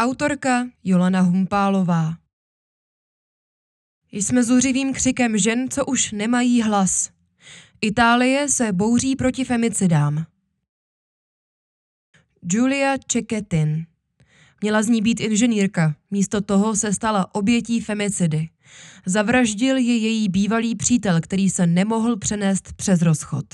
Autorka Jolana Humpálová Jsme zuřivým křikem žen, co už nemají hlas. Itálie se bouří proti femicidám. Julia Cecchettin Měla z ní být inženýrka, místo toho se stala obětí femicidy. Zavraždil ji její bývalý přítel, který se nemohl přenést přes rozchod.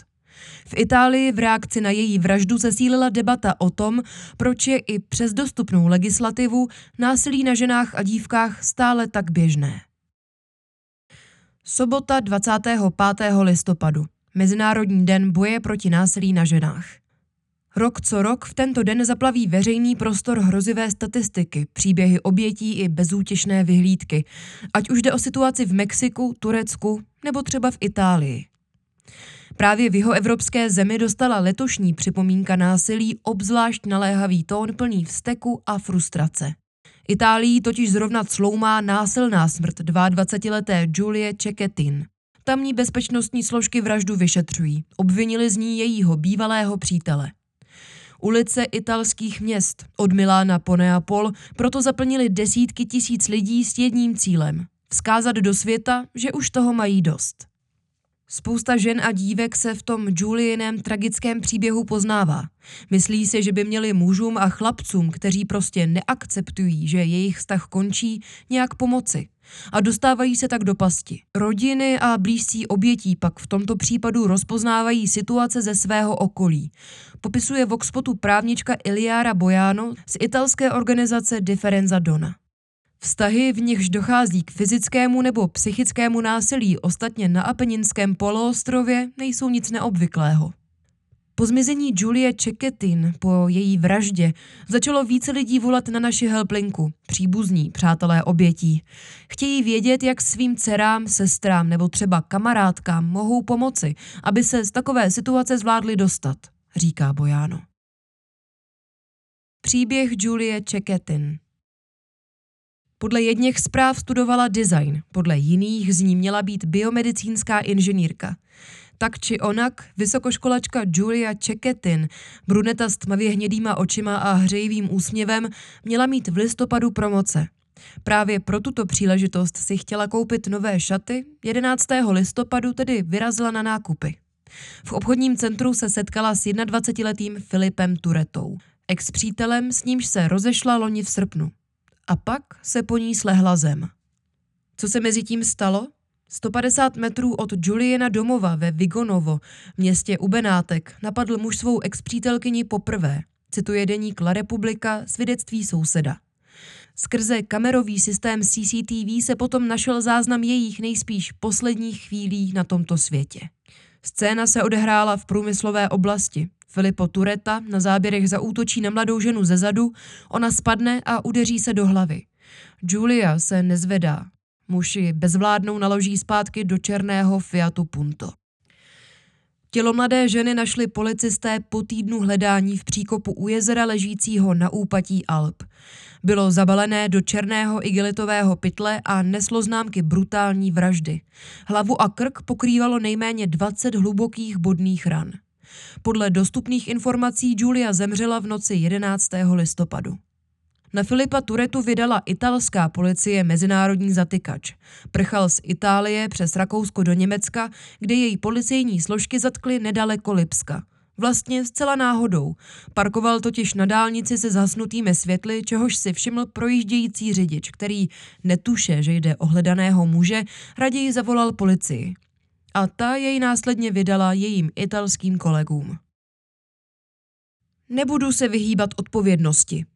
V Itálii v reakci na její vraždu zesílila debata o tom, proč je i přes dostupnou legislativu násilí na ženách a dívkách stále tak běžné. Sobota 25. listopadu. Mezinárodní den boje proti násilí na ženách. Rok co rok v tento den zaplaví veřejný prostor hrozivé statistiky, příběhy obětí i bezútěšné vyhlídky, ať už jde o situaci v Mexiku, Turecku nebo třeba v Itálii. Právě v jeho evropské zemi dostala letošní připomínka násilí obzvlášť naléhavý tón plný vzteku a frustrace. Itálii totiž zrovna cloumá násilná smrt 22-leté Julie Cecchettin. Tamní bezpečnostní složky vraždu vyšetřují. Obvinili z ní jejího bývalého přítele. Ulice italských měst od Milána po Neapol proto zaplnili desítky tisíc lidí s jedním cílem – vzkázat do světa, že už toho mají dost. Spousta žen a dívek se v tom Juliinem tragickém příběhu poznává. Myslí si, že by měli mužům a chlapcům, kteří prostě neakceptují, že jejich vztah končí, nějak pomoci. A dostávají se tak do pasti. Rodiny a blízcí obětí pak v tomto případu rozpoznávají situace ze svého okolí. Popisuje Voxpotu právnička Iliara Bojano z italské organizace Differenza Dona. Vztahy, v nichž dochází k fyzickému nebo psychickému násilí ostatně na Apeninském poloostrově, nejsou nic neobvyklého. Po zmizení Julie Cecchettin po její vraždě začalo více lidí volat na naši helplinku, příbuzní, přátelé obětí. Chtějí vědět, jak svým dcerám, sestrám nebo třeba kamarádkám mohou pomoci, aby se z takové situace zvládli dostat, říká Bojano. Příběh Julie Cecchettin podle jedněch zpráv studovala design, podle jiných z ní měla být biomedicínská inženýrka. Tak či onak, vysokoškolačka Julia Cecchettin, bruneta s tmavě hnědýma očima a hřejivým úsměvem, měla mít v listopadu promoce. Právě pro tuto příležitost si chtěla koupit nové šaty, 11. listopadu tedy vyrazila na nákupy. V obchodním centru se setkala s 21-letým Filipem Turetou, ex-přítelem, s nímž se rozešla loni v srpnu a pak se po ní slehla zem. Co se mezi tím stalo? 150 metrů od Juliena domova ve Vigonovo, městě u Benátek, napadl muž svou ex-přítelkyni poprvé, cituje deník La Republika svědectví souseda. Skrze kamerový systém CCTV se potom našel záznam jejich nejspíš posledních chvílí na tomto světě. Scéna se odehrála v průmyslové oblasti. Filipo Tureta na záběrech zaútočí na mladou ženu ze zadu, ona spadne a udeří se do hlavy. Julia se nezvedá. Muži bezvládnou naloží zpátky do černého Fiatu Punto. Tělo mladé ženy našli policisté po týdnu hledání v příkopu u jezera ležícího na úpatí Alp. Bylo zabalené do černého igelitového pytle a neslo známky brutální vraždy. Hlavu a krk pokrývalo nejméně 20 hlubokých bodných ran. Podle dostupných informací Julia zemřela v noci 11. listopadu. Na Filipa Turetu vydala italská policie mezinárodní zatykač. Prchal z Itálie přes Rakousko do Německa, kde jej policejní složky zatkly nedaleko Lipska. Vlastně zcela náhodou. Parkoval totiž na dálnici se zhasnutými světly, čehož si všiml projíždějící řidič, který netuše, že jde o hledaného muže, raději zavolal policii a ta jej následně vydala jejím italským kolegům. Nebudu se vyhýbat odpovědnosti.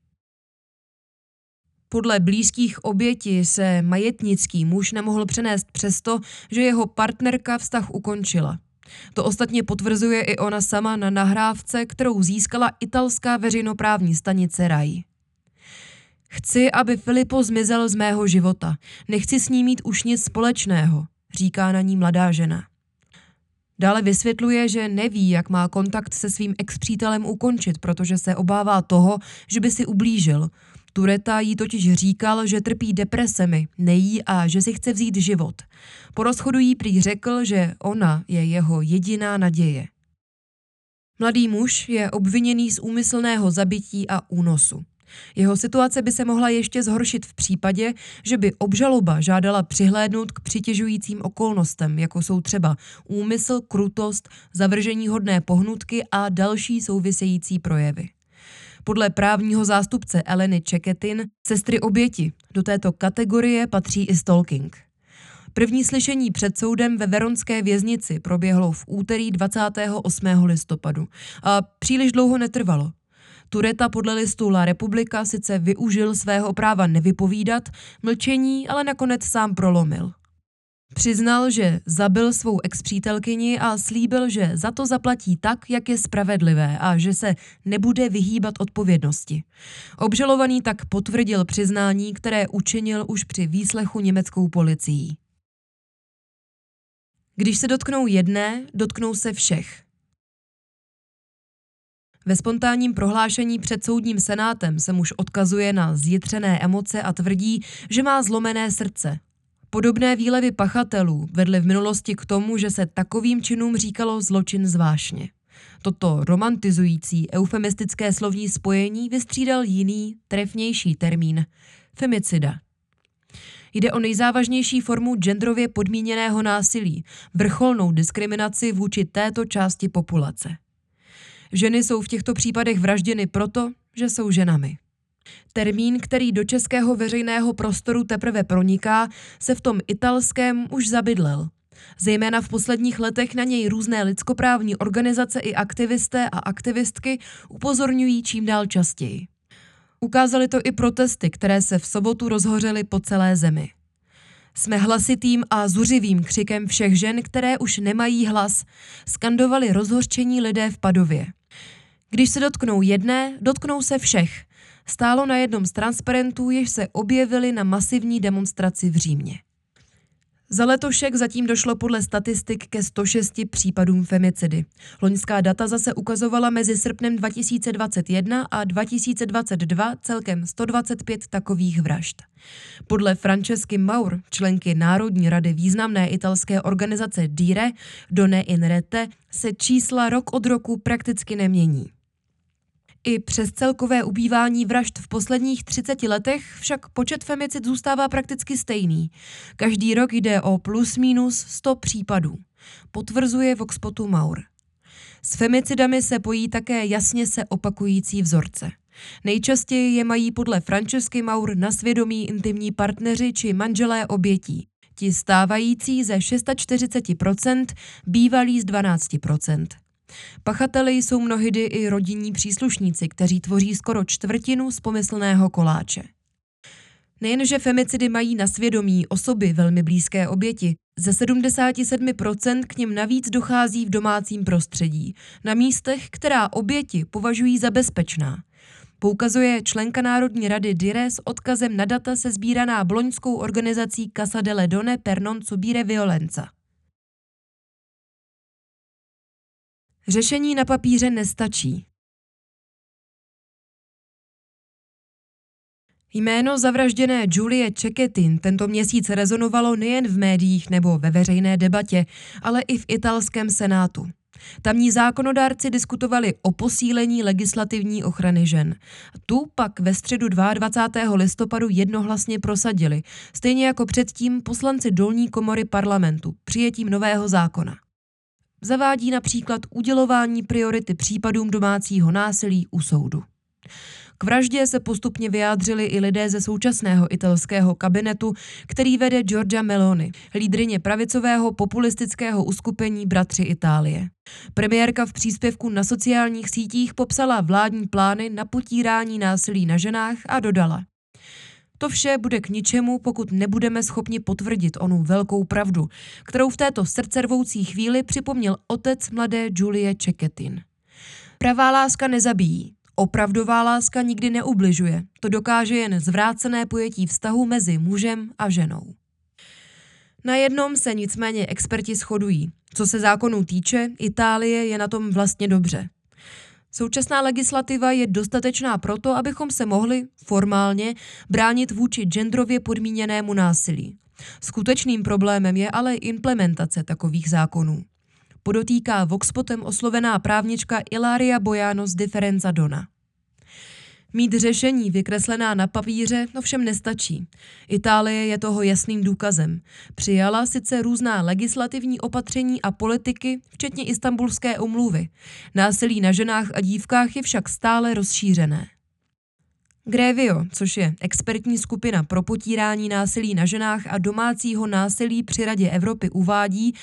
Podle blízkých oběti se majetnický muž nemohl přenést přesto, že jeho partnerka vztah ukončila. To ostatně potvrzuje i ona sama na nahrávce, kterou získala italská veřejnoprávní stanice RAI. Chci, aby Filipo zmizel z mého života. Nechci s ním mít už nic společného, říká na ní mladá žena. Dále vysvětluje, že neví, jak má kontakt se svým ex-přítelem ukončit, protože se obává toho, že by si ublížil. Tureta jí totiž říkal, že trpí depresemi, nejí a že si chce vzít život. Po rozchodu jí prý řekl, že ona je jeho jediná naděje. Mladý muž je obviněný z úmyslného zabití a únosu. Jeho situace by se mohla ještě zhoršit v případě, že by obžaloba žádala přihlédnout k přitěžujícím okolnostem, jako jsou třeba úmysl, krutost, zavržení hodné pohnutky a další související projevy. Podle právního zástupce Eleny Čeketin, sestry oběti, do této kategorie patří i stalking. První slyšení před soudem ve Veronské věznici proběhlo v úterý 28. listopadu a příliš dlouho netrvalo. Tureta podle listu La Republika sice využil svého práva nevypovídat, mlčení ale nakonec sám prolomil. Přiznal, že zabil svou ex-přítelkyni a slíbil, že za to zaplatí tak, jak je spravedlivé a že se nebude vyhýbat odpovědnosti. Obžalovaný tak potvrdil přiznání, které učinil už při výslechu německou policií. Když se dotknou jedné, dotknou se všech. Ve spontánním prohlášení před soudním senátem se muž odkazuje na zjitřené emoce a tvrdí, že má zlomené srdce. Podobné výlevy pachatelů vedly v minulosti k tomu, že se takovým činům říkalo zločin zvláštně. Toto romantizující eufemistické slovní spojení vystřídal jiný, trefnější termín – femicida. Jde o nejzávažnější formu genderově podmíněného násilí, vrcholnou diskriminaci vůči této části populace. Ženy jsou v těchto případech vražděny proto, že jsou ženami. Termín, který do českého veřejného prostoru teprve proniká, se v tom italském už zabydlel. Zejména v posledních letech na něj různé lidskoprávní organizace i aktivisté a aktivistky upozorňují čím dál častěji. Ukázali to i protesty, které se v sobotu rozhořely po celé zemi. Jsme hlasitým a zuřivým křikem všech žen, které už nemají hlas, skandovali rozhořčení lidé v Padově. Když se dotknou jedné, dotknou se všech. Stálo na jednom z transparentů, jež se objevily na masivní demonstraci v Římě. Za letošek zatím došlo podle statistik ke 106 případům femicidy. Loňská data zase ukazovala mezi srpnem 2021 a 2022 celkem 125 takových vražd. Podle Francesky Maur, členky Národní rady významné italské organizace DIRE, Done in Rete, se čísla rok od roku prakticky nemění. I přes celkové ubývání vražd v posledních 30 letech však počet femicid zůstává prakticky stejný. Každý rok jde o plus minus 100 případů, potvrzuje Voxpotu Maur. S femicidami se pojí také jasně se opakující vzorce. Nejčastěji je mají podle Francesky Maur na svědomí intimní partneři či manželé obětí. Ti stávající ze 640%, bývalí z 12%. Pachateli jsou mnohdy i rodinní příslušníci, kteří tvoří skoro čtvrtinu z pomyslného koláče. Nejenže femicidy mají na svědomí osoby velmi blízké oběti, ze 77% k nim navíc dochází v domácím prostředí, na místech, která oběti považují za bezpečná. Poukazuje členka Národní rady DIRE s odkazem na data se sbíraná bloňskou organizací Casa delle Donne per non subire violenza. Řešení na papíře nestačí. Jméno zavražděné Julie Čeketin tento měsíc rezonovalo nejen v médiích nebo ve veřejné debatě, ale i v italském senátu. Tamní zákonodárci diskutovali o posílení legislativní ochrany žen. Tu pak ve středu 22. listopadu jednohlasně prosadili, stejně jako předtím poslanci dolní komory parlamentu přijetím nového zákona. Zavádí například udělování priority případům domácího násilí u soudu. K vraždě se postupně vyjádřili i lidé ze současného italského kabinetu, který vede Giorgia Meloni, lídrině pravicového populistického uskupení Bratři Itálie. Premiérka v příspěvku na sociálních sítích popsala vládní plány na potírání násilí na ženách a dodala. To vše bude k ničemu, pokud nebudeme schopni potvrdit onu velkou pravdu, kterou v této srdcervoucí chvíli připomněl otec mladé Julie Čeketin. Pravá láska nezabíjí, opravdová láska nikdy neubližuje, to dokáže jen zvrácené pojetí vztahu mezi mužem a ženou. Na jednom se nicméně experti shodují. Co se zákonů týče, Itálie je na tom vlastně dobře. Současná legislativa je dostatečná proto, abychom se mohli formálně bránit vůči genderově podmíněnému násilí. Skutečným problémem je ale implementace takových zákonů. Podotýká Voxpotem oslovená právnička z Differenza Dona. Mít řešení vykreslená na papíře ovšem nestačí. Itálie je toho jasným důkazem. Přijala sice různá legislativní opatření a politiky, včetně istambulské umluvy. Násilí na ženách a dívkách je však stále rozšířené. Grevio, což je expertní skupina pro potírání násilí na ženách a domácího násilí při Radě Evropy, uvádí,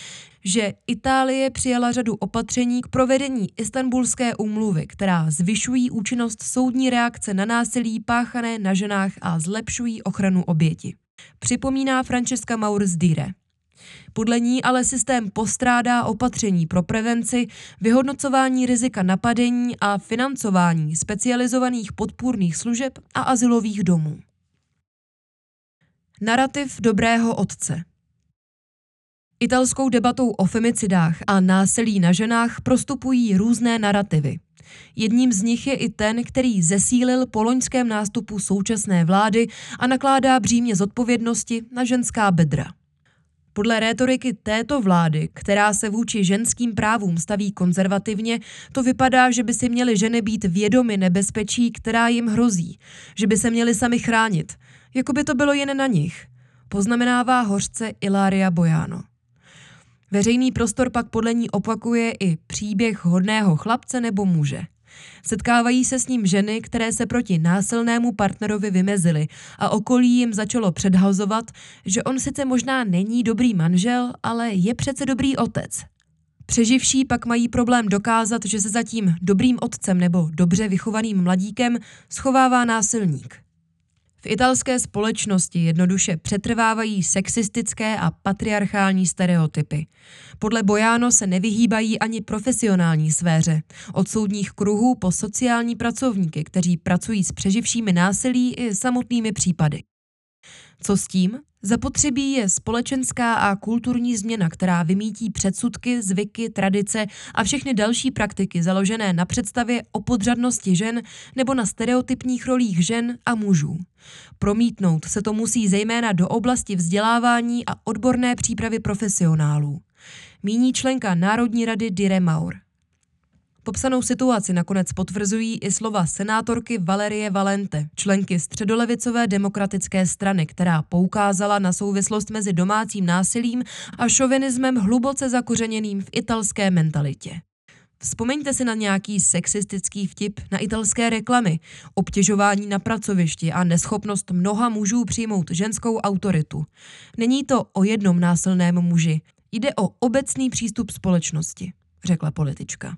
že Itálie přijala řadu opatření k provedení Istanbulské úmluvy, která zvyšují účinnost soudní reakce na násilí páchané na ženách a zlepšují ochranu oběti. Připomíná Francesca Maursdire. Podle ní ale systém postrádá opatření pro prevenci, vyhodnocování rizika napadení a financování specializovaných podpůrných služeb a asilových domů. Narativ dobrého otce Italskou debatou o femicidách a násilí na ženách prostupují různé narativy. Jedním z nich je i ten, který zesílil po loňském nástupu současné vlády a nakládá břímě zodpovědnosti na ženská bedra. Podle rétoriky této vlády, která se vůči ženským právům staví konzervativně, to vypadá, že by si měly ženy být vědomy nebezpečí, která jim hrozí, že by se měly sami chránit, jako by to bylo jen na nich, poznamenává hořce Ilária Bojano. Veřejný prostor pak podle ní opakuje i příběh hodného chlapce nebo muže. Setkávají se s ním ženy, které se proti násilnému partnerovi vymezily a okolí jim začalo předhazovat, že on sice možná není dobrý manžel, ale je přece dobrý otec. Přeživší pak mají problém dokázat, že se za tím dobrým otcem nebo dobře vychovaným mladíkem schovává násilník. V italské společnosti jednoduše přetrvávají sexistické a patriarchální stereotypy. Podle Bojano se nevyhýbají ani profesionální sféře, od soudních kruhů po sociální pracovníky, kteří pracují s přeživšími násilí i samotnými případy. Co s tím? Zapotřebí je společenská a kulturní změna, která vymítí předsudky, zvyky, tradice a všechny další praktiky založené na představě o podřadnosti žen nebo na stereotypních rolích žen a mužů. Promítnout se to musí zejména do oblasti vzdělávání a odborné přípravy profesionálů. Míní členka Národní rady Dire Maur. Popsanou situaci nakonec potvrzují i slova senátorky Valerie Valente, členky středolevicové demokratické strany, která poukázala na souvislost mezi domácím násilím a šovinismem hluboce zakořeněným v italské mentalitě. Vzpomeňte si na nějaký sexistický vtip na italské reklamy, obtěžování na pracovišti a neschopnost mnoha mužů přijmout ženskou autoritu. Není to o jednom násilném muži, jde o obecný přístup společnosti, řekla politička.